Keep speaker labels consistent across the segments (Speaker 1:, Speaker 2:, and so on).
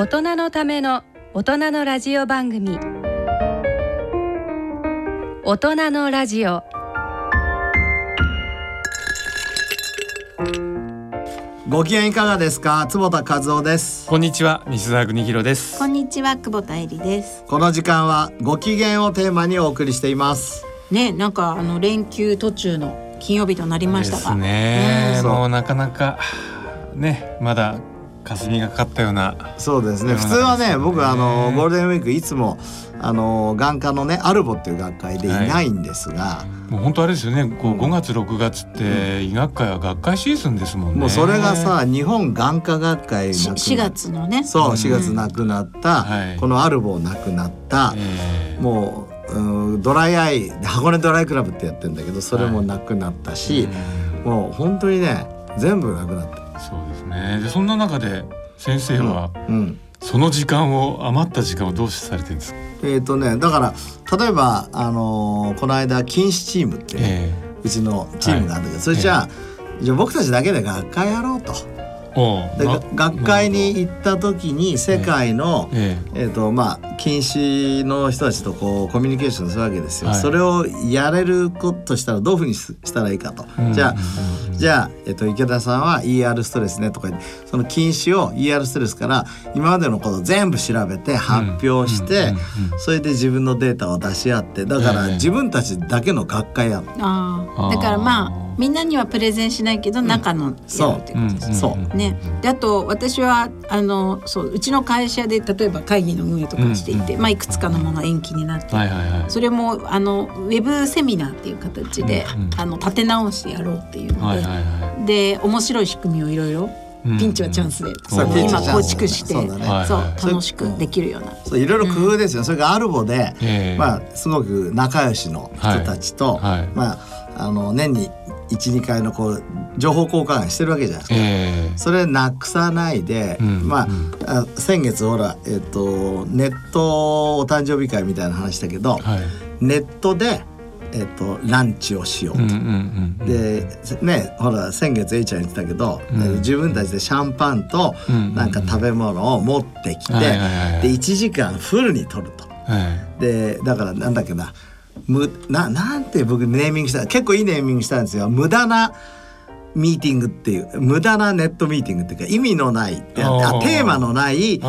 Speaker 1: 大人のための大人のラジオ番組。大人のラジオ。
Speaker 2: ご機嫌いかがですか？坪田和夫です。
Speaker 3: こんにちは西澤邦弘です。
Speaker 4: こんにちは久保田恵里です。
Speaker 2: この時間はご機嫌をテーマにお送りしています。
Speaker 4: ね、なんかあの連休途中の金曜日となりましたが。
Speaker 3: ですね、
Speaker 2: うん。
Speaker 3: もうなかなかねまだ霞がかかったような
Speaker 2: そうですね。普通はね僕あのゴールデンウィークいつもあの眼科のねアルボっていう学会でいないんですが、
Speaker 3: もう本当あれですよね。こ
Speaker 2: う
Speaker 3: うん。5月6月って医学会は学会シーズンですもんね。
Speaker 2: もうそれがさ日本眼科学会
Speaker 4: し
Speaker 2: なく
Speaker 4: 4月のね。
Speaker 2: そう
Speaker 3: うん。
Speaker 2: 4月亡くなった、
Speaker 3: はい。
Speaker 2: このアルボ亡くなった、
Speaker 3: えー
Speaker 2: もううんドライアイ箱根ドライクラブってやってんだけどそれもなくなったし、もう本当にね全部なくなった。
Speaker 3: そうですね。でそんな中で先生は
Speaker 2: うん。
Speaker 3: その時間を余った時間をどうされてるんですか、
Speaker 2: えっ、とねだから例えばあのーこの間禁止チームってね、
Speaker 3: え。
Speaker 2: うちのチームがあるんだけど、それじゃあ、じゃあ僕たちだけで学会やろうと。学会に行った時に世界の、
Speaker 3: え
Speaker 2: え。ーとまあ、禁止の人たちとこうコミュニケーションするわけですよ。
Speaker 3: はい。
Speaker 2: それをやれることしたらどういうふうにししたらいいかと。
Speaker 3: え
Speaker 2: じゃあ、
Speaker 3: うん。
Speaker 2: じゃあ、えっと、池田さんは ER ストレスねとかその禁止を ER ストレスから今までのことを全部調べて発表して、
Speaker 3: うん。うん。うん。
Speaker 2: それで自分のデータを出し合ってだから
Speaker 3: ええ。
Speaker 2: 自分たちだけの学会や。る
Speaker 4: ああ、
Speaker 3: あー。
Speaker 4: だからまあみんなにはプレゼンしないけど中のやるってことです。
Speaker 2: そう。
Speaker 4: ね、であと私はあのそううちの会社で例えば会議の運営とかしていて、まあいくつかのものが延期になって、
Speaker 3: はいはいはい。
Speaker 4: それもあのウェブセミナーっていう形で、
Speaker 3: うんうん。
Speaker 4: あの立て直してやろうっていうので、
Speaker 3: はいはいは
Speaker 4: で面白い仕組みをいろいろ
Speaker 3: い
Speaker 4: ピンチはチャンスで、今構築して
Speaker 2: そう
Speaker 4: 楽しくできるような。
Speaker 2: そういろいろ工夫ですよ、それがアルボで、
Speaker 3: ええ。
Speaker 2: まあすごく仲良しの人たちと、
Speaker 3: はい。はい。
Speaker 2: まああの年に12回のこう情報交換してるわけじゃないですか。
Speaker 3: え
Speaker 2: それなくさないで、
Speaker 3: うん
Speaker 2: まあ,、先月ほら、えっとネットお誕生日会みたいな話だけど、
Speaker 3: ー、はい。
Speaker 2: ネットで、えっとランチをしようと。
Speaker 3: うんうんうん。
Speaker 2: でねほら先月 A ちゃん言ってたけど、
Speaker 3: うん。
Speaker 2: 自分たちでシャンパンと
Speaker 3: うん
Speaker 2: なんか食べ物を持ってきて、で1時間フルに取ると。
Speaker 3: はい。
Speaker 2: でだからなんだっけなむななんて僕ネーミングした結構いいネーミングしたんですよ。無駄なミーティングっていう無駄なネットミーティングっていうか意味のないテーマのない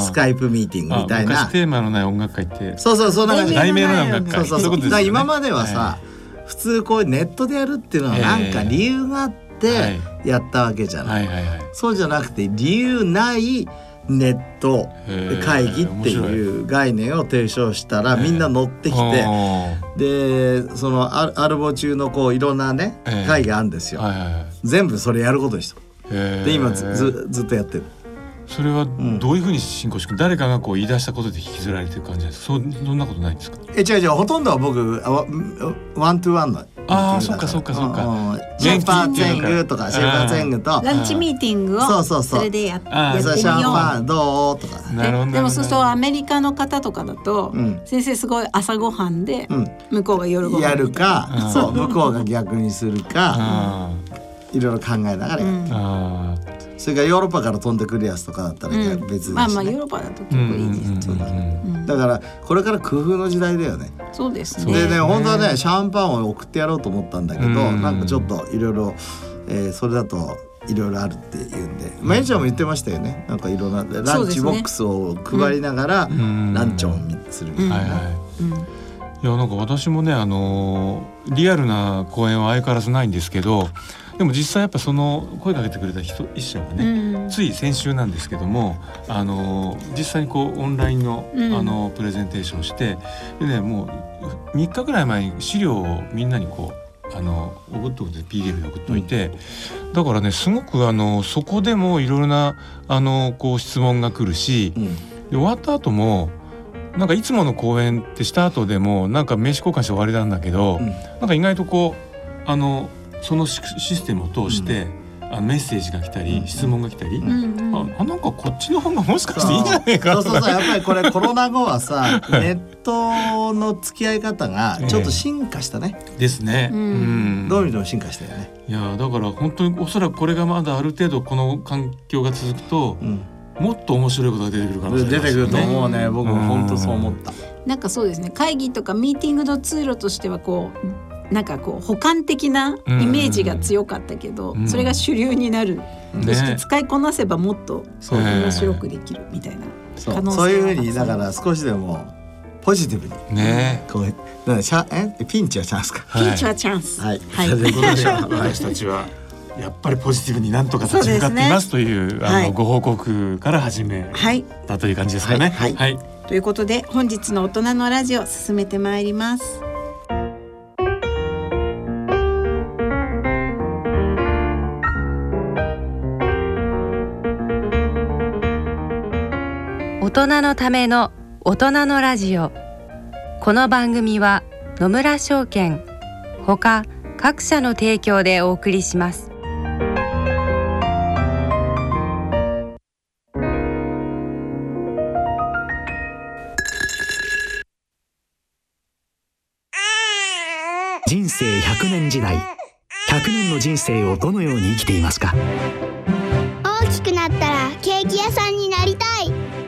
Speaker 2: スカイプミーティングみたいな。
Speaker 3: テーマのない音楽会って。
Speaker 2: そうそうそうなんか
Speaker 3: 題名のない音楽会。
Speaker 2: そうそう。そう
Speaker 3: ね。
Speaker 2: 今まではさ、普通こうネットでやるっていうのはなんか理由があってやったわけじゃない、
Speaker 3: はいはいはい。
Speaker 2: そうじゃなくて理由ないネット会議っていう概念を提唱したらみんな乗ってきて
Speaker 3: あ
Speaker 2: でそのアアルボ中のこういろんなね
Speaker 3: ええ。
Speaker 2: 会があるんですよ、全部それやることにした。で今ずずずっとやってる
Speaker 3: それはどういうふうに進行していく誰かがこう言い出したことで引きずられてる感じですか？そそんなことないんですか？
Speaker 2: え違う違う。ほとんどは僕あわワントゥワンの。
Speaker 3: あーそっかそっかそっか。
Speaker 2: うん。うんシェーパーツェングとか。シェーパーツェングと
Speaker 4: ランチミーティングを
Speaker 2: そうそうそう。
Speaker 4: それでやってみよう。
Speaker 2: れシャンパンどうとか。
Speaker 3: なるほど
Speaker 4: ででもそうするとアメリカの方とかだと、
Speaker 2: うん。
Speaker 4: 先生すごい朝ごはんで、
Speaker 2: うん。
Speaker 4: 向こうが夜ご飯。
Speaker 2: やるか
Speaker 3: うん。
Speaker 2: そう向こうが逆にするか
Speaker 3: あ
Speaker 2: いろいろ考えながらやる。
Speaker 4: うん
Speaker 3: ー。あ
Speaker 2: それからヨーロッパから飛んでくるやつとかだったら
Speaker 4: うん。
Speaker 2: 別ですしね。
Speaker 4: まあまあヨーロッパだと結構いいです、
Speaker 3: うん。うんうんうん。
Speaker 4: うん
Speaker 2: だからこれから工夫の時代だよね。
Speaker 4: そうですね。
Speaker 2: でね本当はねシャンパンを送ってやろうと思ったんだけど、
Speaker 3: うん。
Speaker 2: なんかちょっといろいろえーそれだといろいろあるって言うんで、まあ、えちゃんも言ってましたよね。なんかいろんなランチボックスを配りながら、
Speaker 3: ん。
Speaker 2: ランチをするみたいな、
Speaker 3: いはい
Speaker 4: うん
Speaker 3: いやなんか私もねあのーリアルな公演は相変わらずないんですけどでも実際やっぱその声かけてくれた人一社がね、
Speaker 4: うん。
Speaker 3: つい先週なんですけどもあの実際にこうオンラインの,、
Speaker 4: うん。
Speaker 3: あのプレゼンテーションしてでねもう3日ぐらい前に資料をみんなにこうあの送っておいて PDF で送っておいて、だからねすごくあのそこでもいろいろなあのこう質問が来るし
Speaker 2: うん。
Speaker 3: で終わった後もなんかいつもの公演ってした後でもなんか名刺交換して終わりなんだけど、
Speaker 2: うん。
Speaker 3: なんか意外とこうあのそのシシステムを通して、あのメッセージが来たり、
Speaker 2: うん。
Speaker 3: 質問が来たり、あなんかこっちの方がもしかしていいんじゃないか
Speaker 2: そう。そうそうやっぱりこれコロナ後はさ ネットの付き合い方がちょっと進化したね、
Speaker 3: ですね。
Speaker 4: うん。
Speaker 3: うん。
Speaker 2: どう見ても進化したよね、
Speaker 3: いやだから本当におそらくこれがまだある程度この環境が続くと
Speaker 2: うん。
Speaker 3: もっと面白いことが出てくる可能性ありますよ
Speaker 2: 出てくると思うね僕も本当そう思
Speaker 3: う
Speaker 2: った。
Speaker 4: なんかそうですね。会議とかミーティングの通路としてはこうなんかこう補完的なイメージが強かったけど、
Speaker 3: うん。
Speaker 4: それが主流になる、
Speaker 3: ん
Speaker 4: そして
Speaker 3: ね。
Speaker 4: 使いこなせばもっと
Speaker 2: そう
Speaker 4: 面白くできるみたいな可能性
Speaker 2: そうそういうふうに
Speaker 4: は
Speaker 2: だから少しでもポジティブに。
Speaker 3: ね。
Speaker 2: こうだからシャえ？ピンチはチャンスか。
Speaker 3: はい。
Speaker 4: ピンチはチャンス。
Speaker 2: はい。
Speaker 4: はい。
Speaker 2: それでございます
Speaker 3: 私たちはやっぱりポジティブになんとか立ち向かっていますというあ
Speaker 4: はい。
Speaker 3: のご報告から始め
Speaker 4: はい。
Speaker 3: たという感じですかね。
Speaker 2: はい。
Speaker 3: はい。
Speaker 4: ということで本日の大人のラジオ進めてまいります。
Speaker 1: 大人のための大人のラジオ。この番組は野村証券ほか各社の提供でお送りします。
Speaker 5: 人生100年時代。100年の人生をどのように生きていますか？
Speaker 6: 大きくなったらケーキ屋さんに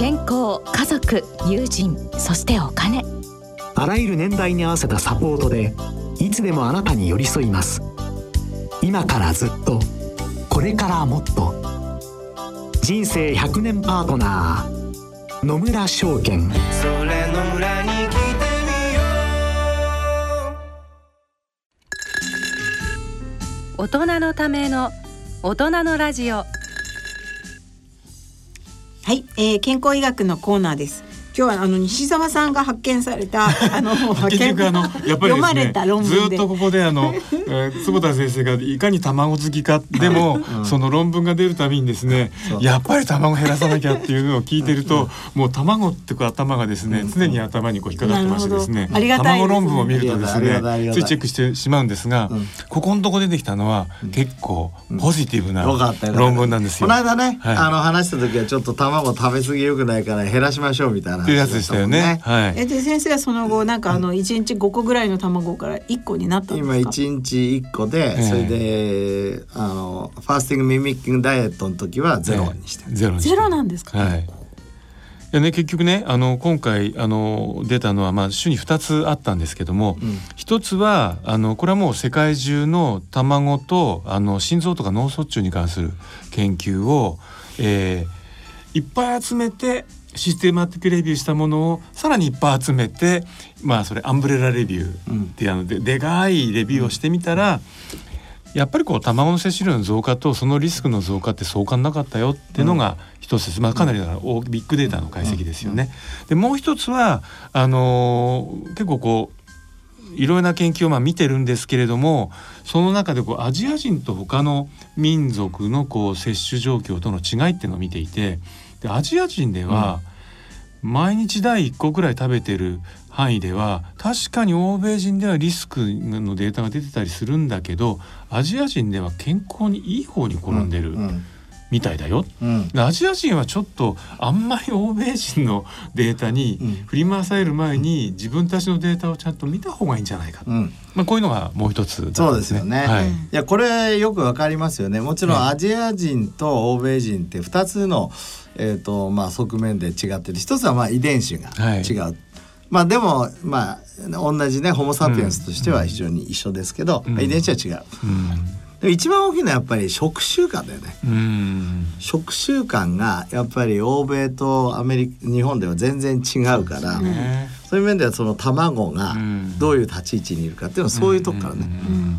Speaker 7: 健康家族友人そしてお金。
Speaker 5: あらゆる年代に合わせたサポートでいつでもあなたに寄り添います。今からずっとこれからもっと。人生100年パートナー野村証券。
Speaker 1: 大人のための大人のラジオ
Speaker 4: はい、えー、健康医学のコーナーです。今日はあの西澤さんが発見された あの
Speaker 3: 結局あのやっぱり
Speaker 4: 読まれた論文で。
Speaker 3: ずっとここであの、えー、坪田先生がいかに卵好きかでも、その論文が出るたびにですねやっぱり卵減らさなきゃっていうのを聞いてると、もう卵ってこう頭がですね、
Speaker 2: うん。
Speaker 3: 常に頭にこう引っかかってましてですね
Speaker 4: すね
Speaker 3: 卵論文を見るとですねついチェックしてしまうんですが、
Speaker 2: うん。
Speaker 3: ここのとこ出てきたのは、結構ポジティブな論文なんですよ。
Speaker 2: この間ね、
Speaker 3: はい。
Speaker 2: あの話した時はちょっと卵食べ過ぎ良くないから減らしましょうみたいな
Speaker 3: っていうやつでしたよね。はい。
Speaker 4: えで先生はその後なんかあの一日五個ぐらいの卵から一個になったんですか？
Speaker 2: 今一日一個で、
Speaker 3: ええ
Speaker 2: それであのファースティングミミッキングダイエットの時はゼロにしてる、
Speaker 3: ゼロにして
Speaker 4: ゼロなんですか？
Speaker 3: はい。いやね結局ねあの今回あの出たのはまあ種に2つあったんですけども、
Speaker 2: うん
Speaker 3: 一つはあのこれはもう世界中の卵とあの心臓とか脳卒中に関する研究を、えーいっぱい集めてシステマティックレビューしたものをさらにいっぱい集めてまあそれアンブレラレビューっていうあのででかいレビューをしてみたら、やっぱりこう卵の摂取量の増加とそのリスクの増加って相関なかったよっていうのが一つです、まあ、かなりだから大ビッグデータの解析ですよね。でもう一つはあのー結構こういろいろな研究をまあ見てるんですけれどもその中でこうアジア人と他の民族のこう摂取状況との違いっていうのを見ていてでアジア人では毎日第1個ぐらい食べてる範囲では確かに欧米人ではリスクのデータが出てたりするんだけどアジア人では健康にいい方に転んでる
Speaker 2: うん
Speaker 3: みたいだよ。
Speaker 2: うん。
Speaker 3: でアジア人はちょっとあんまり欧米人のデータに
Speaker 2: うん。
Speaker 3: 振り回される前に自分たちのデータをちゃんと見た方がいいんじゃないか、
Speaker 2: うん。
Speaker 3: まあ、こういうのがもう一つ、
Speaker 2: そうですよね。
Speaker 3: はい。
Speaker 2: いやこれよくわかりますよね。もちろん
Speaker 3: はい。
Speaker 2: アジア人と欧米人って2つの、えーとまあ、側面で違ってる一つはまあ遺伝子が
Speaker 3: はい。
Speaker 2: 違う、まあでもまあ同じねホモ・サピエンスとしては非常に一緒ですけど、
Speaker 3: うん。
Speaker 2: 遺伝子は違う。
Speaker 3: うん。
Speaker 2: 一番大きいのはやっぱり食習慣だよね。
Speaker 3: うん。
Speaker 2: 食習慣がやっぱり欧米とアメリカ日本では全然違うからそう,、
Speaker 3: ね。
Speaker 2: いう面ではその卵が
Speaker 3: うん。
Speaker 2: どういう立ち位置にいるかっていうのはそういうとこからね、
Speaker 3: うん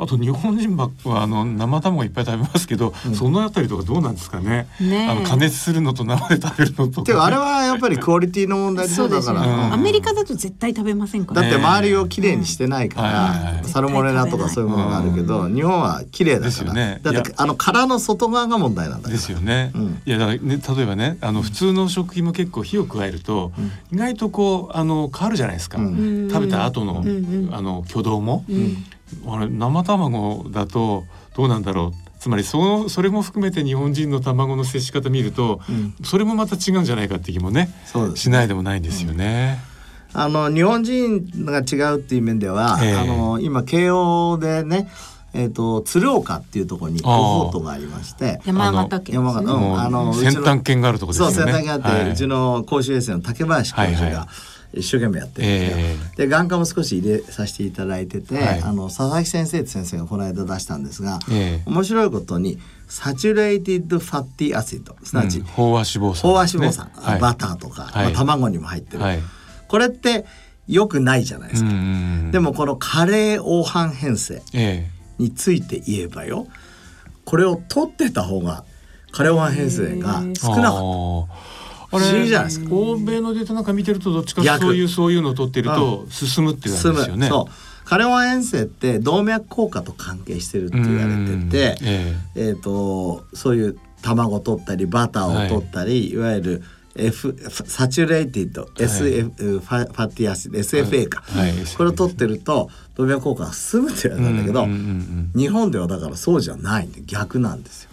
Speaker 3: あと日本人ばっはあの生卵いっぱい食べますけど、そのあたりとかどうなんですかね。
Speaker 4: ねえ。
Speaker 3: あの加熱するのと生で食べるのと
Speaker 2: てか。あれはやっぱりクオリティの問題
Speaker 4: そう
Speaker 2: だから、
Speaker 3: うん。
Speaker 4: アメリカだと絶対食べませんから。ね
Speaker 2: だって周りをきれいにしてないからサルモネラとかそういうものがあるけど日本は綺麗だ
Speaker 3: です
Speaker 2: から
Speaker 3: よね。
Speaker 2: だってあの殻の外側が問題なんだから。
Speaker 3: ですよね。
Speaker 2: うん。
Speaker 3: いやだからね例えばねあの普通の食品も結構火を加えると、意外とこうあの変わるじゃないですか。
Speaker 2: うん。
Speaker 3: 食べた後の、
Speaker 4: うんうん。
Speaker 3: あの挙動も、
Speaker 4: うん
Speaker 3: あれ生卵だとどうなんだろう。つまりそのそれも含めて日本人の卵の接し方見ると、
Speaker 2: うん。
Speaker 3: それもまた違うんじゃないかって気もねしないでもないんですよね。
Speaker 2: あの日本人が違うっていう面では、
Speaker 3: ええ。
Speaker 2: あの今慶応でねえー、と鶴岡っていうところにコホートがありまして
Speaker 4: 山形県
Speaker 2: 山形あのうちの
Speaker 3: 先端犬があるところです
Speaker 2: そう。先端があって、
Speaker 3: はい。う
Speaker 2: ちの公衆衛生の竹林教授
Speaker 3: はいは
Speaker 2: が一生懸命やってるんですよ。
Speaker 3: え
Speaker 2: で眼科も少し入れさせていただいてて、
Speaker 3: はい。
Speaker 2: あの佐々木先生って先生がこの間出したんですが、
Speaker 3: ええ。
Speaker 2: 面白いことにサチュレイティッドファッティアシドすなわち、
Speaker 3: うん。飽和脂肪酸、
Speaker 2: 飽和脂肪酸、
Speaker 3: はい。
Speaker 2: バターとか、
Speaker 3: はい。
Speaker 2: まあ、卵にも入ってる、
Speaker 3: はい。
Speaker 2: これって良くないじゃないですか。でもこの加齢黄斑変性
Speaker 3: え
Speaker 2: について言えばよこれを取ってた方が加齢黄斑変性が
Speaker 3: え
Speaker 2: 少なかった。
Speaker 3: あー。あ
Speaker 2: 不思議じゃないですか。
Speaker 3: 欧米のデータなんか見てるとどっちか
Speaker 2: 逆
Speaker 3: そういうそういうのを取ってると進むって言われるんですよね。
Speaker 2: そう。加齢黄斑変性って動脈硬化と関係してるって言われてて、
Speaker 3: え
Speaker 2: え。ー、とそういう卵を取ったりバターを取ったり、い、わゆる F サチュレイティッド SF、ファファティアシド SFA か、
Speaker 3: はい。はい。
Speaker 2: これを取ってると動脈硬化が進むって言われたんだけど、
Speaker 3: うんうんうん
Speaker 2: 日本ではだからそうじゃないんで逆なんですよ。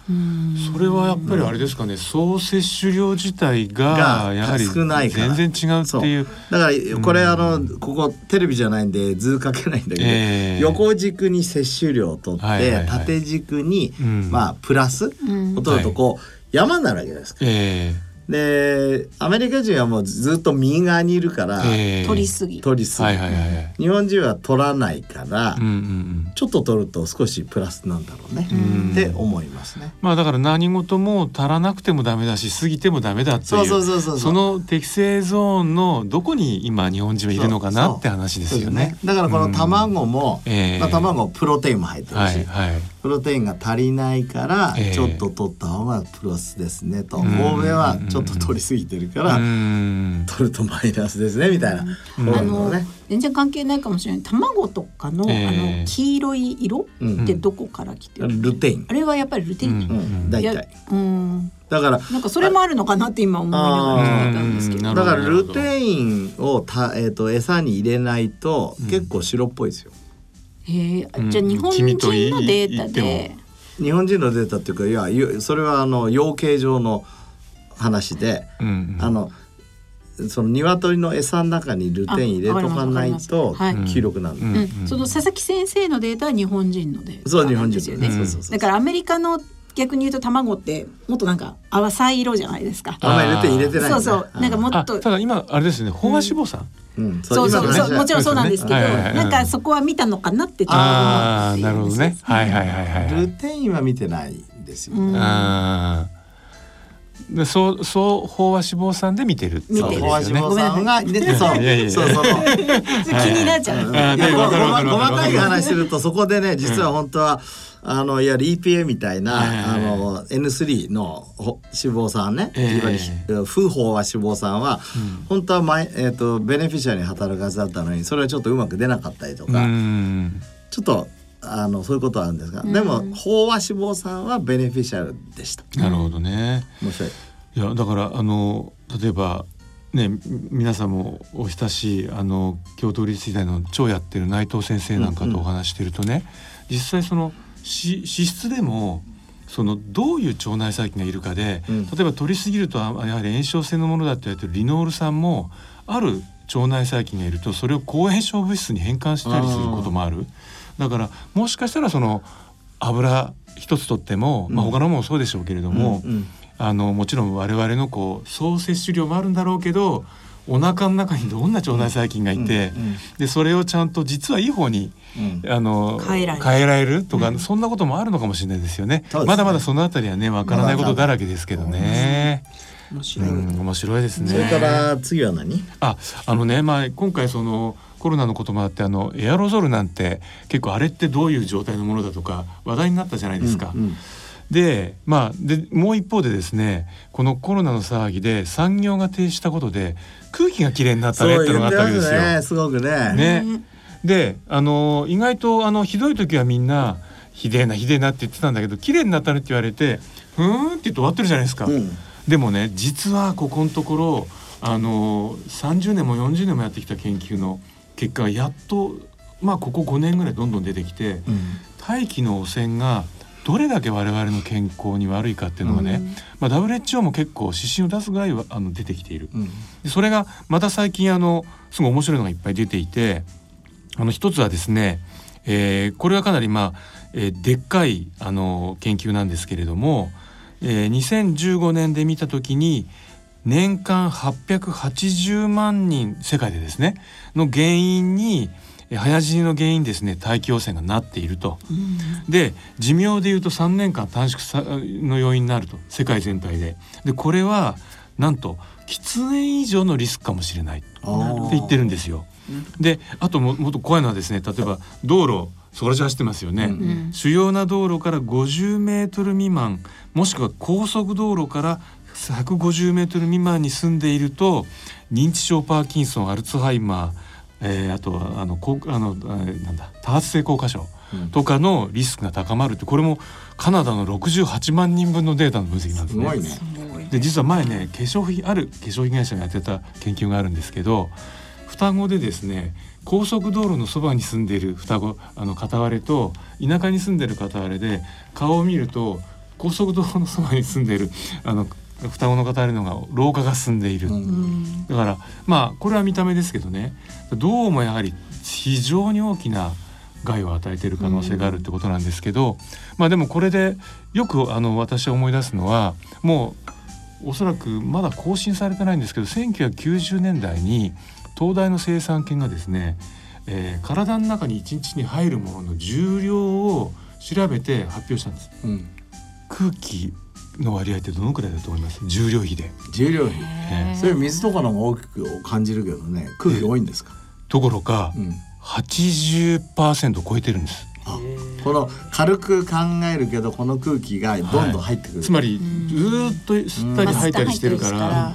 Speaker 3: それはやっぱりあれですかね、総摂取量自体が
Speaker 2: が
Speaker 3: やはり
Speaker 2: 少ないから。
Speaker 3: 全然違うっていう。
Speaker 2: だからこれあのここテレビじゃないんで図かけないんだけど、
Speaker 3: ええ。
Speaker 2: 横軸に摂取量を取って、
Speaker 3: はいはいはい。
Speaker 2: 縦軸に、
Speaker 3: うん。
Speaker 2: まあプラスを取るとこう、山になるわけじゃないですか。
Speaker 3: え
Speaker 2: でアメリカ人はもうずっと右側にいるから、
Speaker 4: 取りすぎ。
Speaker 2: 取りすぎ、
Speaker 3: はいはいはいはい。
Speaker 2: 日本人は取らないから、
Speaker 3: うんうんうん。
Speaker 2: ちょっと取ると少しプラスなんだろうね、
Speaker 3: うん。
Speaker 2: って思いますね。
Speaker 3: まあだから何事も足らなくてもダメだし過ぎてもダメだっていう
Speaker 2: そうそうそうそう
Speaker 3: その適正ゾーンのどこに今日本人はいるのかなって話ですよね。
Speaker 2: だからこの卵も、まあ、卵プロテインも入ってるし、
Speaker 3: はいはい。
Speaker 2: プロテインが足りないから
Speaker 3: ええ。
Speaker 2: ちょっと取った方がプラスですねと、
Speaker 3: ん。
Speaker 2: 欧米はちょっと取りすぎてるから、
Speaker 3: うん。
Speaker 2: 取るとマイナスですねみたいな、
Speaker 3: うん。
Speaker 4: あの
Speaker 2: ね。
Speaker 4: 全然関係ないかもしれない。卵とかの,、
Speaker 3: ええ。
Speaker 4: あの黄色い色
Speaker 2: うん。
Speaker 4: ってどこから来てる、
Speaker 2: ルテイン。
Speaker 4: あれはやっぱりルテイン、
Speaker 3: うん。
Speaker 2: うん。大体。
Speaker 4: うん。
Speaker 2: だから
Speaker 4: なんかそれもあるのかなって今思いながら聞いたんですけど。
Speaker 2: だからルテインをた、えー、と餌に入れないと結構白っぽいですよ。
Speaker 4: へえ
Speaker 3: うん。
Speaker 4: じゃあ日本人のデータで。
Speaker 2: 日本人のデータっていうかいやゆそれはあの養鶏場の話で、
Speaker 3: うんうん。
Speaker 2: あのその鶏の餌の中にルテイン入れとかないと黄色くなる。
Speaker 3: うん
Speaker 4: うん。その佐々木先生のデータは日本人のデータ
Speaker 2: そう日本人
Speaker 4: なんですよね。だからアメリカの逆に言うと卵ってもっとなんか浅い色じゃないですか。
Speaker 2: あんまりルテイン入れてない
Speaker 4: そうそう。なんかも
Speaker 3: あ
Speaker 4: っと
Speaker 3: ただ今あれですね飽和脂肪酸、
Speaker 2: うん、
Speaker 4: そうそうそう。もちろんそうなんですけど、
Speaker 3: はいはいはい。
Speaker 4: なんかそこは見たのかなってちょっと思
Speaker 3: ああ
Speaker 4: って
Speaker 3: なるほどね。はいはいはいはいはい。
Speaker 2: ルテインは見てないんですよ。
Speaker 4: うん。
Speaker 3: あーでそうそう飽和脂肪酸で見てるって
Speaker 4: 見
Speaker 3: こと
Speaker 4: てる
Speaker 3: ですよね。
Speaker 2: 飽和脂肪酸が出てそう。
Speaker 3: いやいやいや。
Speaker 2: そうその
Speaker 4: 気になっちゃう。
Speaker 3: あー
Speaker 2: いや
Speaker 3: でわかるわかるわかる
Speaker 2: 細かい話するとそこでね実は本当は、あのいわゆる EPA みたいな、
Speaker 3: はい
Speaker 2: あの N3 のほ脂肪酸ね、
Speaker 3: ええ。
Speaker 2: いわゆる不飽和脂肪酸は、本当は前、えー、とベネフィシャルに働くはずだったのにそれはちょっとうまく出なかったりと
Speaker 3: う
Speaker 2: か、
Speaker 3: ん。
Speaker 2: ちょっとあのそういうことはあるんですが、でも飽和脂肪酸はベネフィシャルでした。
Speaker 3: なるほどね
Speaker 2: 面白い。
Speaker 3: いやだからあの例えばねみ皆さんもお親しいあの京都立医大の超やってる内藤先生なんかとお話してるとね、実際そのし脂質でもそのどういう腸内細菌がいるかで、
Speaker 2: うん
Speaker 3: 例えば取りすぎるとあやはり炎症性のものだって言われてるリノール酸もある腸内細菌がいるとそれを抗炎症物質に変換したりすることもある。だからもしかしたらその油一つとっても、まあ、他のもそうでしょうけれども、
Speaker 2: うんうん
Speaker 3: あのもちろん我々のこう総摂取量もあるんだろうけどお腹の中にどんな腸内細菌がいて、
Speaker 2: うんうん
Speaker 3: でそれをちゃんと実はいい方に
Speaker 2: うん
Speaker 3: あの
Speaker 4: 変えられる
Speaker 3: られるとか、そんなこともあるのかもしれないですよね。
Speaker 2: ね
Speaker 3: まだまだそのあたりはねわからないことだらけですけどね。
Speaker 4: 面白い。
Speaker 3: うん面白いですね。
Speaker 2: それから次は何？
Speaker 3: ああのね、まあ、今回そのコロナのこともあってあのエアロゾルなんて結構あれってどういう状態のものだとか話題になったじゃないですか。
Speaker 2: うんうん
Speaker 3: でまあでもう一方でですねこのコロナの騒ぎで産業が停止したことで空気がきれいになったねってのがあったわけですよ。
Speaker 2: ねすごくね
Speaker 3: ね、であの意外とあのひどい時はみんな「ひでえなひでえな」って言ってたんだけど「綺麗になったね」って言われて「ふーん」って言って終わってるじゃないですか。
Speaker 2: うん
Speaker 3: でもね実はここのところあの30年も40年もやってきた研究の結果がやっとまあここ5年ぐらいどんどん出てきて
Speaker 2: うん。
Speaker 3: 大気の汚染がどれだけ我々の健康に悪いかっていうのがね、まあ、WHO も結構指針を出すぐらいはあの出てきている。
Speaker 2: うん。
Speaker 3: でそれがまた最近あのすごい面白いのがいっぱい出ていてあの一つはですね、えーこれはかなりまあ、えーでっかいあの研究なんですけれども、えー2015年で見た時に年間880万人世界でですねの原因にえー早死にの原因ですね大気汚染がなっていると。で寿命でいうと3年間短縮さの要因になると世界全体で。でこれはなんと喫煙以上のリスクかもしれないって言ってるんですよ。であとももっと怖いのはですね例えば道路そこら中走ってますよね、
Speaker 2: うん
Speaker 3: 主要な道路から50メートル未満もしくは高速道路から150メートル未満に住んでいると認知症パーキンソンアルツハイマー、えーあとはあのこうあのあなんだ多発性硬化症
Speaker 2: うん。
Speaker 3: とかのリスクが高まるってこれもカナダの68万人分のデータの分析なんですね。
Speaker 2: すごいね。
Speaker 3: で実は前ね化粧品ある化粧品会社がやってた研究があるんですけど双子でですね高速道路のそばに住んでいる双子あの片割れと田舎に住んでる片割れで顔を見ると高速道路のそばに住んでいるあの双子の片割れの方が老化が進んでいる、
Speaker 2: うん。
Speaker 3: だからまあこれは見た目ですけどね。どうもやはり非常に大きな害を与えている可能性があるってことなんですけど、まあでもこれでよくあの私は思い出すのはもうおそらくまだ更新されてないんですけど1990年代に東大の生産研がですね、えー体の中に1日に入るものの重量を調べて発表したんです。
Speaker 2: うん。
Speaker 3: 空気の割合ってどのくらいだと思います？重量比で、
Speaker 2: 重量比。
Speaker 3: えー
Speaker 2: それ水とかの方が大きく感じるけどね空気多いんですか、
Speaker 3: どころか
Speaker 2: うん、
Speaker 3: 80%超えてるんです。
Speaker 2: あこの軽く考えるけどこの空気がどんどん入ってくる、
Speaker 3: つまりずーっと吸ったり吐いたりしてるから、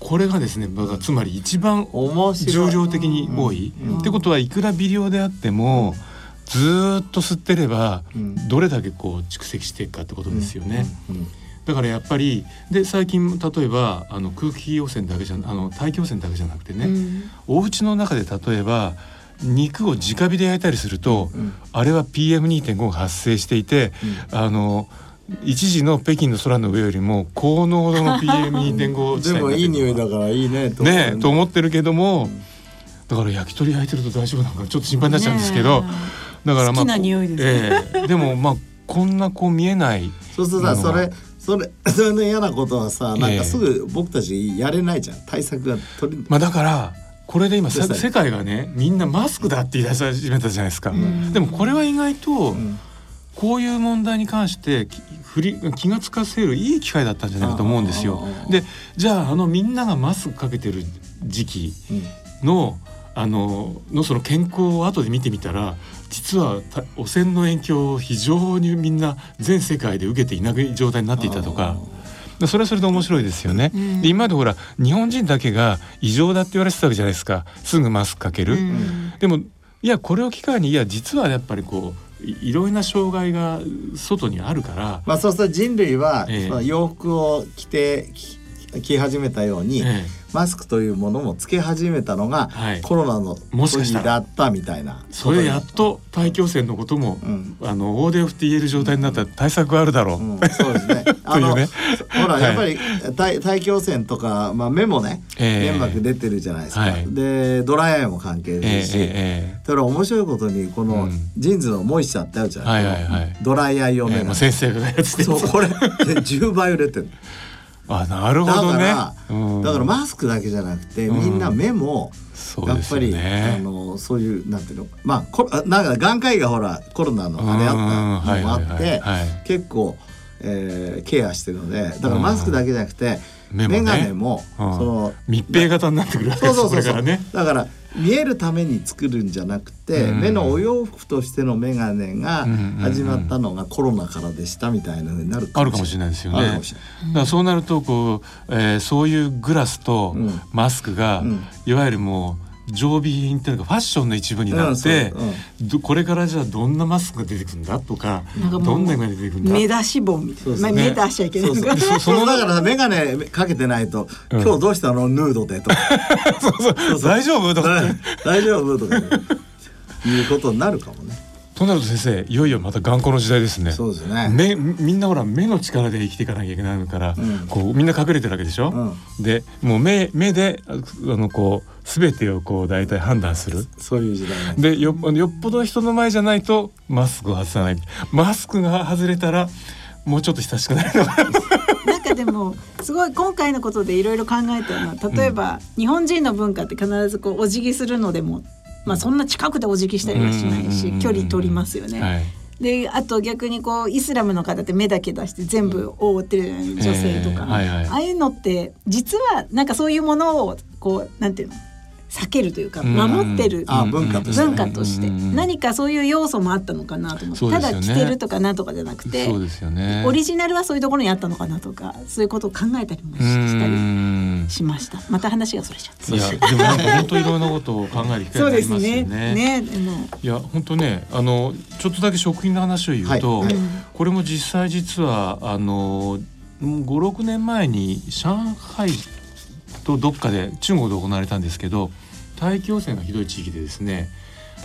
Speaker 3: これがですねだからつまり一番重量的に多い、
Speaker 2: うん。
Speaker 3: ってことはいくら微量であっても、ずーっと吸ってれば
Speaker 2: うん。
Speaker 3: どれだけこう蓄積していくかってことですよね。
Speaker 2: うん。うん
Speaker 3: だからやっぱりで最近例えばあの空気汚染だけじゃあの大気汚染だけじゃなくてね、お家の中で例えば肉を直火で焼いたりすると、
Speaker 2: うん。
Speaker 3: あれは PM2.5 が発生していて、あの一時の北京の空の上よりも高濃度の PM2.5
Speaker 2: でもいい匂い
Speaker 3: だ
Speaker 2: だからいいねと思う
Speaker 3: ねと思ってるけども、だから焼き鳥焼いてると大丈夫なのかなちょっと心配になっちゃうんですけど、だからまあ
Speaker 4: 好きな匂いですね。
Speaker 3: ええ。でもまあこんなこう見えない
Speaker 2: そうするとさそれそれ それの嫌なことはさなん
Speaker 3: ええ。
Speaker 2: かすぐ僕たちやれないじゃん。対策が取り
Speaker 3: まあだからこれで今世界がねみんなマスクだって言い出し始めたじゃないですか、
Speaker 2: ん。
Speaker 3: でもこれは意外と
Speaker 2: うん。
Speaker 3: こういう問題に関してき振り気がつかせるいい機会だったんじゃないかと思うんですよ。でじゃああのみんながマスクかけてる時期
Speaker 2: うん。
Speaker 3: のあののその健康を後で見てみたら実はた汚染の影響を非常にみんな全世界で受けていない状態になっていたとか。でそれはそれで面白いですよね。で今までほら日本人だけが異常だって言われてたわけじゃないですか。すぐマスクかける。でもいやこれを機会にいや実はやっぱりこういいろいろな障害が外にあるから、
Speaker 2: まあそうすると人類は、
Speaker 3: ええ。
Speaker 2: その洋服を着てき着始めたように、
Speaker 3: え
Speaker 2: マスクというものもつけ始めたのが、
Speaker 3: はい。
Speaker 2: コロナの時だったみたいな。
Speaker 3: えそれでやっと大気汚染のことも、
Speaker 2: うん。
Speaker 3: あの大手を振って言える状態になったら対策があるだろう。
Speaker 2: うん、そうですね。あの、
Speaker 3: というね。
Speaker 2: ほら、
Speaker 3: はい。
Speaker 2: やっぱり大大気汚染とか、まあ、目もね、
Speaker 3: ええ。
Speaker 2: 粘膜出てるじゃないですか。
Speaker 3: はい。
Speaker 2: でドライアイも関係
Speaker 3: え
Speaker 2: ですし、
Speaker 3: ええ
Speaker 2: だから面白いことにこの
Speaker 3: うん。
Speaker 2: ジーンズのモイスチャーってあるじゃないですか。
Speaker 3: はいはいはい。
Speaker 2: ドライアイ用ね
Speaker 3: えええまあ、先生がやってて
Speaker 2: そうこれで10倍売れてる。
Speaker 3: あなる
Speaker 2: だ
Speaker 3: ほどね。
Speaker 2: から、
Speaker 3: うん。
Speaker 2: だからマスクだけじゃなくて、
Speaker 3: うん。
Speaker 2: みんな目もやっぱり、
Speaker 3: ね
Speaker 2: あのそういうなんていうのまあこあなんか眼科医がほらコロナのあれあったのもあって
Speaker 3: はい
Speaker 2: 結構えーケアしてるのでだからマスクだけじゃなくて、眼鏡も
Speaker 3: うん。
Speaker 2: その
Speaker 3: 密閉型になってくるわけです
Speaker 2: そうそうそうそう、
Speaker 3: これからね。
Speaker 2: だから見えるために作るんじゃなくて、
Speaker 3: うん。
Speaker 2: 目のお洋服としての眼鏡が始まったのがコロナからでしたみたいなのになる
Speaker 3: かもしれない。ですよね。だからそうなるとこう、えーそういうグラスと
Speaker 2: うん。
Speaker 3: マスクが、
Speaker 2: うん。
Speaker 3: いわゆるもう常備品っていうかファッションの一部になって、
Speaker 2: うん
Speaker 3: これからじゃあどんなマスクが出てくるんだとかどんなのが出てくるんだ。
Speaker 4: 目出し本みたいな、まあ、
Speaker 3: ね。
Speaker 4: 目出しちゃいけない
Speaker 2: そうそう。そのだから眼鏡かけてないと、
Speaker 3: うん。
Speaker 2: 今日どうしたの？ヌードでとか。
Speaker 3: 大丈夫？とか
Speaker 2: 大丈夫？とかいうことになるかもね。
Speaker 3: となると先生いよいよまた頑固の時代ですね。
Speaker 2: そうですね。
Speaker 3: 目みんなほら目の力で生きていかなきゃいけないから、
Speaker 2: うん。
Speaker 3: こうみんな隠れてるわけでしょ、でもう目目でああのこう全てをこう大体判断する。
Speaker 2: そういう時代ね。
Speaker 3: でよよっぽど人の前じゃないとマスクを外さない。マスクが外れたらもうちょっと親しくなるのかな。
Speaker 4: なんかでもすごい今回のことでいろいろ考えたのは例えば、日本人の文化って必ずこうお辞儀するのでも、まあ、そんな近くでお辞儀したりはしないし、距離取りますよね。
Speaker 3: はい。
Speaker 4: であと逆にこうイスラムの方って目だけ出して全部覆ってる女性とか、
Speaker 3: えーはいはい。
Speaker 4: ああいうのって実はなんかそういうものをこうなんていうの避けるというか
Speaker 3: うん。
Speaker 4: 守ってる
Speaker 2: あ文化として。ね
Speaker 4: 文化として。何かそういう要素もあったのかなと思って、
Speaker 3: ね。
Speaker 4: だ着てるとかなんとかじゃなくて
Speaker 3: そうですよね。
Speaker 4: オリジナルはそういうところにあったのかなとかそういうことを考えたりもしたり。
Speaker 3: ん
Speaker 4: しました。また話がそれちゃった。
Speaker 3: いやでもなんか本当いろんなことを考える機会
Speaker 4: そう
Speaker 3: になりますよ
Speaker 4: ですね。
Speaker 3: ね。
Speaker 4: ねでも。
Speaker 3: いや本当ねあのちょっとだけ食品の話を言うと、
Speaker 2: はいはい
Speaker 3: これも実際実はあの56年前に上海とどっかで中国で行われたんですけど大気汚染がひどい地域でですね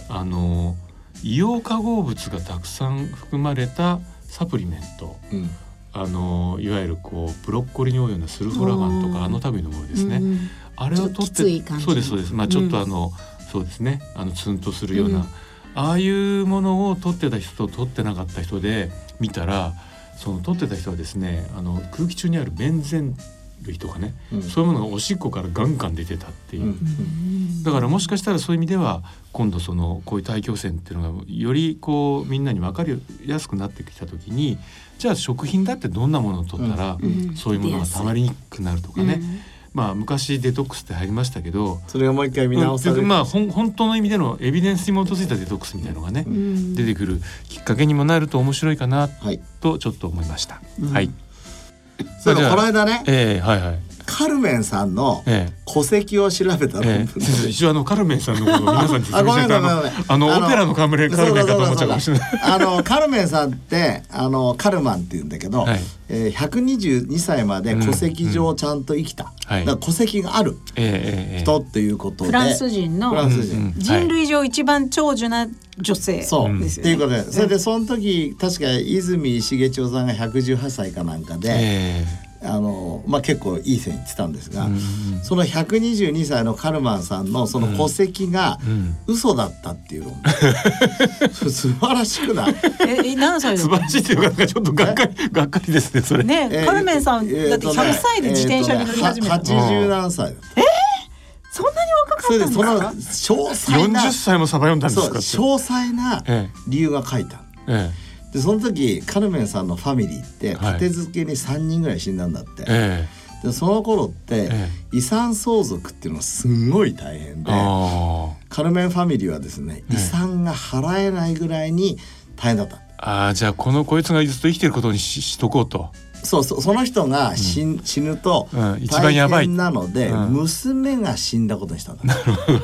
Speaker 3: あの硫黄化合物がたくさん含まれたサプリメント。
Speaker 2: うん
Speaker 3: あのいわゆるこうブロッコリーに多いようなスルフォラファンとかあの類のものですね。
Speaker 4: うん
Speaker 3: あれを取ってそうですそうです。まあちょっとあの、そうですね。あのツンとするような、
Speaker 4: うん。
Speaker 3: ああいうものを取ってた人と取ってなかった人で見たらその取ってた人はですねあの空気中にあるベンゼン類とかね、
Speaker 2: うん
Speaker 3: そういうものがおしっこからガンガン出てたっていう、
Speaker 2: うん
Speaker 3: だからもしかしたらそういう意味では今度そのこういう大気汚染っていうのがよりこうみんなに分かりやすくなってきた時にじゃあ食品だってどんなものを取ったら、
Speaker 4: うん
Speaker 3: そういうものがたまりにくくなるとかね、まあ昔デトックスって入りましたけど
Speaker 2: それがもう一回見直される。
Speaker 3: うんまあ本当の意味でのエビデンスに基づいたデトックスみたいなのがね、
Speaker 4: うん
Speaker 3: 出てくるきっかけにもなると面白いかな
Speaker 2: はい。
Speaker 3: とちょっと思いました。
Speaker 4: うん
Speaker 3: はい。
Speaker 2: そこの間ね、
Speaker 3: ええはいはい。
Speaker 2: カルメンさんの
Speaker 3: ええ。
Speaker 2: 戸籍を調べた論
Speaker 3: ええ。
Speaker 2: 文
Speaker 3: 先生一応あのカルメンさんのことを皆さんに説明してあのオペラのカルメンカルメンかと思っちゃうかもしれない。
Speaker 2: あのカルメンさんってあのカルマンって言うんだけど、
Speaker 3: はい。
Speaker 2: えー、122歳まで戸籍上ちゃんと生きた、
Speaker 3: はい。
Speaker 2: だから戸籍がある。
Speaker 3: ええええええ。
Speaker 2: 人っていうことで、
Speaker 4: フランス人の
Speaker 2: フランス人、
Speaker 3: うん。うん
Speaker 4: 人類上一番長寿な女性
Speaker 2: そう、
Speaker 4: ですよね。
Speaker 2: っていうことでそれでその時確か泉重千代さんが118歳かなんかで、
Speaker 3: え
Speaker 2: あのまあ、結構いい線いってたんですが、
Speaker 3: えうん
Speaker 2: その122歳のカルマンさんのその戸籍が
Speaker 3: うん。
Speaker 2: 嘘だったっていう論文、素晴らしくない。
Speaker 4: ええ何歳だ
Speaker 3: 素晴らしいというかちょっとがっかりがっかりですねそれ。
Speaker 4: ね、
Speaker 2: えー
Speaker 4: カルメンさん、
Speaker 2: えー
Speaker 4: だって100歳で自転車に乗り始めた、
Speaker 2: えーとねは80何歳。
Speaker 4: そんなに若か
Speaker 2: それ
Speaker 4: ったんで
Speaker 2: でそ
Speaker 4: すか
Speaker 2: の詳細な
Speaker 3: 40歳もサバ読んだんで
Speaker 2: そう
Speaker 3: すかって。
Speaker 2: 詳細な
Speaker 3: え
Speaker 2: 理由が書いてある
Speaker 3: ええ
Speaker 2: でその時カルメンさんのファミリーって
Speaker 3: はい。
Speaker 2: 立て付けに3人ぐらい死んだんだって、
Speaker 3: ええ。
Speaker 2: でその頃って
Speaker 3: え
Speaker 2: 遺産相続っていうのがすんごい大変で
Speaker 3: あ
Speaker 2: カルメンファミリーはですね
Speaker 3: ええ。
Speaker 2: 遺産が払えないぐらいに大変だった。
Speaker 3: あああじゃあこのこいつがずっと生きてることにししとこうと。
Speaker 2: そうそうその人が死,、ん、死ぬと
Speaker 3: ばい。
Speaker 2: 変なので、
Speaker 3: うん。
Speaker 2: 娘が死んだことにしたんだ。む
Speaker 3: じゃあ
Speaker 2: す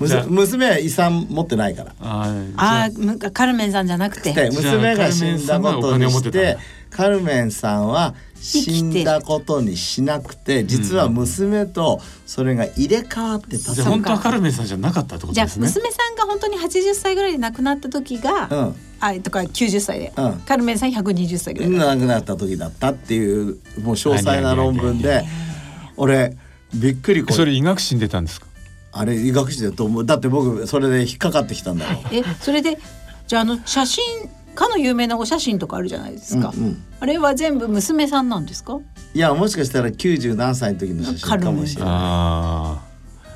Speaker 2: 娘は遺産持ってないから。
Speaker 3: あ
Speaker 4: あ。カルメンさんじゃなくて。
Speaker 2: で娘が死んだことにしてカルメンさんは死んだことにしなくて実は娘とそれが入れ替わってた。
Speaker 3: じゃあ本当はカルメンさんじゃなかったってこと
Speaker 4: じゃあ
Speaker 3: ですね。
Speaker 4: 娘さんが本当に80歳ぐらいで亡くなった時が、
Speaker 2: うん。
Speaker 4: あとか90歳で、
Speaker 2: うん。
Speaker 4: カルメンさん120歳ぐらいだ
Speaker 2: 亡くなった時だったっていうもう詳細な論文で俺びっくりこれ
Speaker 3: それ医学誌に出たんですか？
Speaker 2: あれ医学誌だと思う？だって僕それで引っかかってきたんだよ。
Speaker 4: えそれでじゃああの写真かの有名なお写真とかあるじゃないですか、
Speaker 2: うんうん。
Speaker 4: あれは全部娘さんなんですか？
Speaker 2: いやもしかしたら90何歳の時の写真かもしれない。
Speaker 3: あ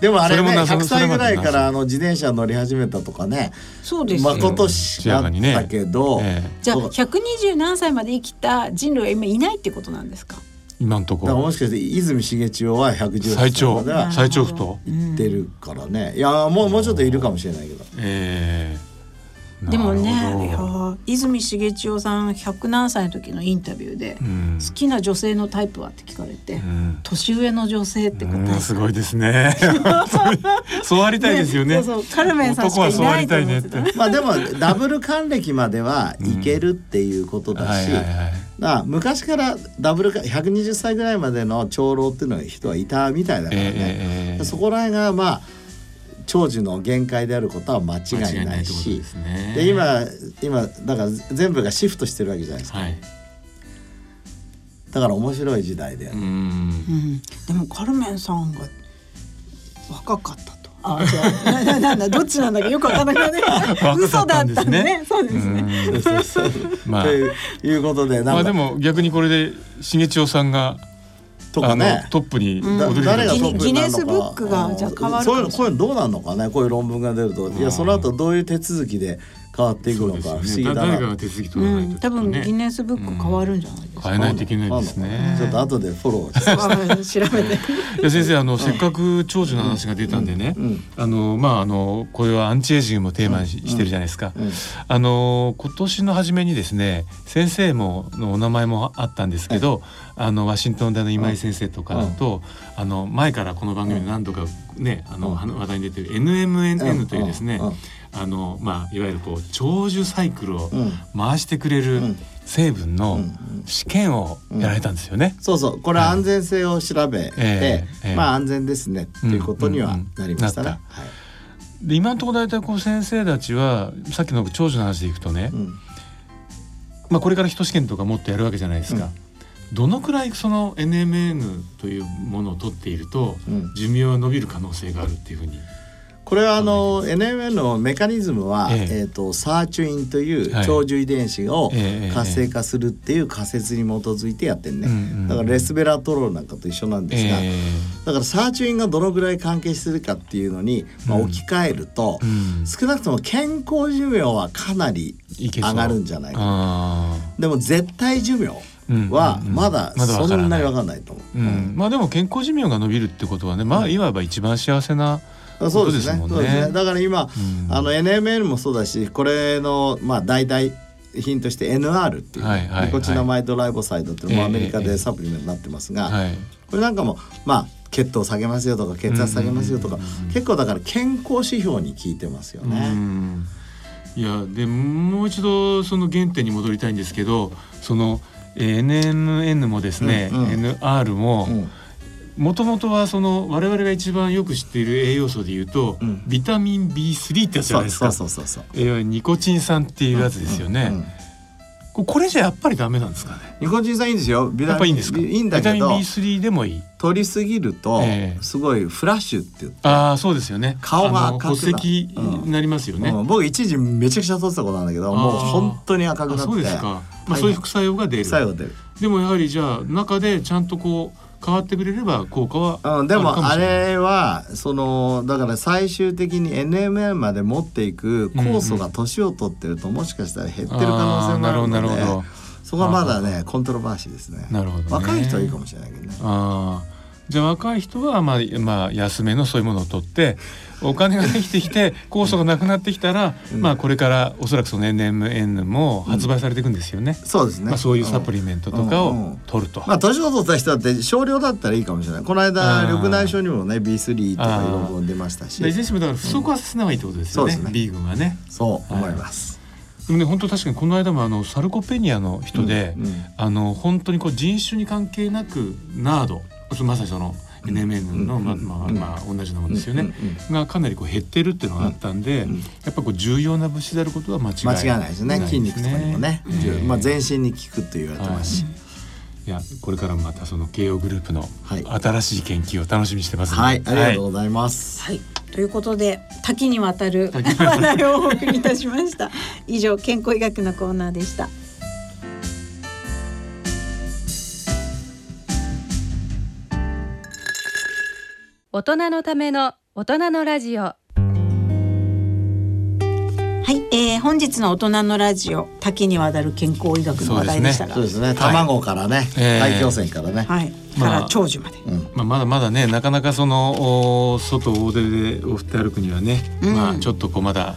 Speaker 2: でもあれね
Speaker 3: そもな
Speaker 2: 100歳ぐらいからあの自転車乗り始めたとかね。
Speaker 4: そうですよ。
Speaker 2: まことしだったけど、
Speaker 3: ええ
Speaker 4: じゃあ
Speaker 2: そう
Speaker 4: 120何歳まで生きた人類は今いないってことなんですか？
Speaker 3: 今のところ。
Speaker 2: もしかして泉重千代は110
Speaker 3: 最長。
Speaker 2: までは
Speaker 3: 最長不と。
Speaker 2: 行ってるからね。いやもうもうちょっといるかもしれないけど。
Speaker 3: ええ
Speaker 4: でもね泉重千代さん100何歳の時のインタビューで、
Speaker 3: うん。
Speaker 4: 好きな女性のタイプはって聞かれて、
Speaker 3: うん。
Speaker 4: 年上の女性って答えた。
Speaker 3: うんすごいですね。そうありたいですよね。
Speaker 4: そうそうカルメンさんしかい
Speaker 3: 男はそうあ
Speaker 4: ないと
Speaker 3: りたいねって
Speaker 4: 思ってた。
Speaker 2: まあでもダブル還暦まではいけるっていうことだし、
Speaker 3: はいはいはい。
Speaker 2: だ昔からダブルか120歳ぐらいまでの長老っていうのは人はいたみたいだからね、
Speaker 3: ええええ。
Speaker 2: そこら辺がまあ長寿の限界であることは間違いな
Speaker 3: ない
Speaker 2: し
Speaker 3: ですね。
Speaker 2: で今今だから全部がシフトしてるわけじゃないですか、
Speaker 3: はい。
Speaker 2: だから面白い時代で、
Speaker 3: うん。
Speaker 4: うん、でもカルメンさんが若かったと。あ、違う。なななんだ どっちなんだかよくわからなくなって。嘘だったんでね。そうですね。
Speaker 3: うん。
Speaker 2: そうそう
Speaker 3: まあ。
Speaker 2: ということでなんか、
Speaker 3: まあでも逆にこれで重千代さんが
Speaker 2: とかね。
Speaker 3: トップに
Speaker 2: 誰がトップ
Speaker 4: ネギネス
Speaker 2: になるのか。
Speaker 4: ブックがじゃあ変わる
Speaker 2: そういうこういうのどうなんのかねこういう論文が出ると。いやその後どういう手続きで変わっていくのか不思議だ
Speaker 3: 誰か
Speaker 2: な
Speaker 3: が手続き
Speaker 4: う
Speaker 3: 取らないと
Speaker 4: ん、多分ギネスブック変わるんじゃないですか。
Speaker 3: 変えないといけないですね
Speaker 2: ちょっと後でフォロー。して
Speaker 4: あ調べて。
Speaker 3: いや先生あのせっかく長寿の話が出たんでね、
Speaker 2: うん。
Speaker 3: あのまああのこれはアンチエイジングもテーマにししてるじゃないですか。
Speaker 2: うん。
Speaker 3: あの今年の初めにですね先生ものお名前もあったんですけど、あのワシントン大の今井先生とかだと、あの前からこの番組で何度かねあの
Speaker 2: うん。
Speaker 3: 話題に出てる NMNN というですね、
Speaker 2: うん。うん
Speaker 3: あのまあいわゆるこう長寿サイクルを
Speaker 2: うん。
Speaker 3: 回してくれる
Speaker 2: うん。
Speaker 3: 成分の
Speaker 2: うん
Speaker 3: 試験をやられたんですよね。
Speaker 2: そうそう。これは安全性を調べて、
Speaker 3: ええええ。
Speaker 2: まあ安全ですねっていうことにはなりましたね。
Speaker 3: うんうん
Speaker 2: はい。
Speaker 3: で今のところ大体こう先生たちはさっきの長寿の話でいくとね、
Speaker 2: うん。
Speaker 3: まあ、これから一試験とかもっとやるわけじゃないですか。どのくらいその NMN というものを取っていると
Speaker 2: うん。
Speaker 3: 寿命は伸びる可能性があるっていうふうに。
Speaker 2: これはあの NMN のメカニズムは、
Speaker 3: ええ。
Speaker 2: えー、とサーチュインという
Speaker 3: はい。
Speaker 2: 長寿遺伝子を
Speaker 3: ええ
Speaker 2: 活性化するっていう仮説に基づいてやってんね、
Speaker 3: うんうん
Speaker 2: だからレスベラトロールなんかと一緒なんですが、
Speaker 3: え
Speaker 2: だからサーチュインがどのぐらい関係するかっていうのに、まあ、
Speaker 3: うん。
Speaker 2: 置き換えると、
Speaker 3: うん。
Speaker 2: 少なくとも健康寿命はかなり上がるんじゃないか
Speaker 3: あ
Speaker 2: でも絶対寿命
Speaker 3: ー
Speaker 2: は
Speaker 3: うんうん
Speaker 2: まだそんなに分かんないと思う。
Speaker 3: うん。まあでも健康寿命が伸びるってことはねまあいわば一番幸せな
Speaker 2: あそうですね。そうですね。だから今、
Speaker 3: うん。
Speaker 2: あの NMN もそうだしこれのまあ大体品として NR っていう、
Speaker 3: はいはい
Speaker 2: コチナマイドライボサイドっていうのも
Speaker 3: ええ
Speaker 2: アメリカ
Speaker 3: ええ。
Speaker 2: でサプリメントになってますが、
Speaker 3: はい。
Speaker 2: これなんかもまあ血糖下げますよとか血圧下げますよとか、結構だから健康指標に効いてますよ
Speaker 3: う
Speaker 2: ね。
Speaker 3: ん。いやでもう一度その原点に戻りたいんですけどそのえー NMN もですね、
Speaker 2: うんうん。
Speaker 3: NR も
Speaker 2: うん
Speaker 3: もともとはその我々が一番よく知っている栄養素でいうと、
Speaker 2: うん
Speaker 3: ビタミン B3 ってやつじゃ
Speaker 2: そうそう
Speaker 3: ないですか。
Speaker 2: そうそうそう。
Speaker 3: えーニコチン酸っていうやつですよね。
Speaker 2: うんうん
Speaker 3: ここれじゃやっぱりダメなんですかね？
Speaker 2: ニコチン酸いいんですよ。ビタミン
Speaker 3: いいんですか？
Speaker 2: いいんだけど
Speaker 3: ビタミン B3 でもいい。
Speaker 2: 取りすぎると
Speaker 3: ええ
Speaker 2: すごいフラッシュって言って。
Speaker 3: ああそうですよね。
Speaker 2: 顔が赤くな
Speaker 3: りますよね。
Speaker 2: うん僕一時めちゃくちゃ取ってたことなんだけどもう本当に赤くな
Speaker 3: あ
Speaker 2: って
Speaker 3: そうですか。まあ
Speaker 2: はい
Speaker 3: そういう副作用が出る。
Speaker 2: 作用出る、
Speaker 3: でもやはりじゃあ中でちゃんとこう変わってくれれば効果は
Speaker 2: うん、でもあ
Speaker 3: しれ
Speaker 2: はそのだから最終的に NMN まで持っていく酵素が年を取ってるともしかしたら減ってる可能性もあるので
Speaker 3: あーなるほどなるほど。
Speaker 2: そこはまだねコントロバーシーですね。
Speaker 3: なるほどね。
Speaker 2: 若い人はいいかもしれないけどね。
Speaker 3: ああじゃあ若い人はまあまあ安めのそういうものを取ってお金ができてきて酵素がなくなってきたら、
Speaker 2: うん。
Speaker 3: まあこれからおそらくその NMN も発売されていくんですよね。
Speaker 2: そうですね、
Speaker 3: まあそういうサプリメントとか
Speaker 2: うん
Speaker 3: を取ると。
Speaker 2: まあ年を取った人だって少量だったらいいかもしれない。この間緑内障にもね B3 とかいろいろ出ましたし。
Speaker 3: でいずれにしてもだから不足はさせない方がいいってことですよね。
Speaker 2: そうですね。
Speaker 3: B 群はね。
Speaker 2: そう思います、
Speaker 3: でもね本当確かにこの間もあのサルコペニアの人で、
Speaker 2: うんうん。
Speaker 3: あの本当にこう人種に関係なくナード。まさにその NMN の、
Speaker 2: うん
Speaker 3: まあまあまあ同じなもんですよね、
Speaker 2: うん
Speaker 3: がかなりこう減ってるっていうのがあったんで、
Speaker 2: うん
Speaker 3: やっぱこう重要な物質であることは間違い
Speaker 2: 間違いないですね筋肉とかにもね、
Speaker 3: ええ。
Speaker 2: まあ全身に効くと言われてますし、
Speaker 3: い。やこれからもまたその慶応グループの
Speaker 2: はい。
Speaker 3: 新しい研究を楽しみにしてます
Speaker 2: はい、ありがとうございます。
Speaker 4: はい、ということで多岐にわたる
Speaker 3: 多岐にわたる。
Speaker 4: 話題をお送りいたしました。以上健康医学のコーナーでした。
Speaker 1: 大人のための大人のラジオ。
Speaker 4: はい、えー、本日の大人のラジオ多岐にわたる健康医学の話題でしたが、
Speaker 2: そうですね。卵からね、
Speaker 3: えー。
Speaker 2: 大気汚染からね、
Speaker 4: はい、
Speaker 3: まあ
Speaker 4: から長寿まで。
Speaker 2: うん。
Speaker 3: まあ、まだまだねなかなかそのお外大手でお振って歩くにはね、
Speaker 4: うん。
Speaker 3: まあちょっとこうまだ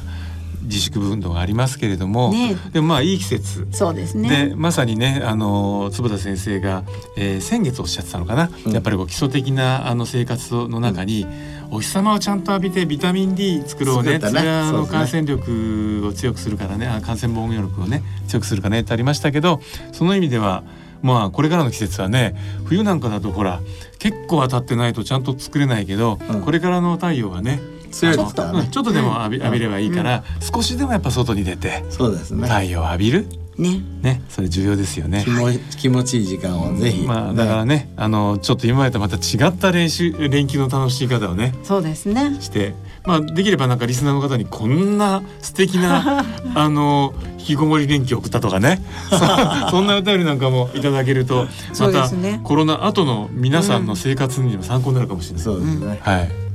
Speaker 3: 自粛運動がありますけれども、
Speaker 4: ね。
Speaker 3: でもまあいい季節。
Speaker 4: そうですね。
Speaker 3: でまさにねあの坪田先生が、えー先月おっしゃってたのかな、
Speaker 2: うん。
Speaker 3: やっぱりこう基礎的なあの生活の中に、お日様をちゃんと浴びてビタミン D 作ろうね。
Speaker 2: ね
Speaker 3: それはあの感染力を強くするからね。あ感染防御力をね強くするからね。ってありましたけどその意味ではまあこれからの季節はね冬なんかだとほら結構当たってないとちゃんと作れないけど、
Speaker 2: うん。
Speaker 3: これからの太陽がね
Speaker 2: 強いですからね
Speaker 3: うん。ちょっとでも浴び,、浴びればいいから、少しでもやっぱ外に出て
Speaker 2: そうですね。
Speaker 3: 太陽を浴びる？
Speaker 4: ね。
Speaker 3: ね。それ重要ですよね。
Speaker 2: 気。も気持ちいい時間をぜひ、
Speaker 3: まあだからねあのちょっと今までとまた違った練習連休の楽しみ方をね。
Speaker 4: そうですね。
Speaker 3: してまあできればなんかリスナーの方にこんな素敵な あの引きこもり連休送ったとかね。そ そんなお便りなんかもいただけるとまた
Speaker 4: ね
Speaker 3: コロナ後の皆さんの生活にも参考になるかもしれない。
Speaker 2: そうですね、
Speaker 3: はい。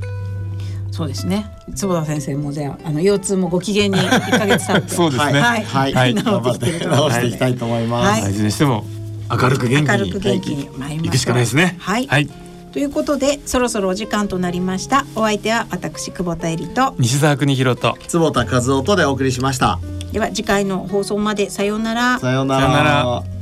Speaker 4: そうですね。坪田先生もじゃああの腰痛もご機嫌に一ヶ月経って。
Speaker 3: そうですね。
Speaker 4: はい
Speaker 2: はい、
Speaker 3: はい
Speaker 2: 頑張って直していきたいと思います、
Speaker 4: はい
Speaker 3: いずれにしても明るく元気に
Speaker 4: 明るく元気に参りま
Speaker 3: 行くしかないですね。
Speaker 4: はい。
Speaker 3: はい。
Speaker 4: ということでそろそろお時間となりました。お相手は私久保田恵里と。
Speaker 3: 西澤邦弘と
Speaker 2: 坪田和夫とでお送りしました
Speaker 4: では次回の放送までさようなら。
Speaker 2: さようなら
Speaker 3: さようなら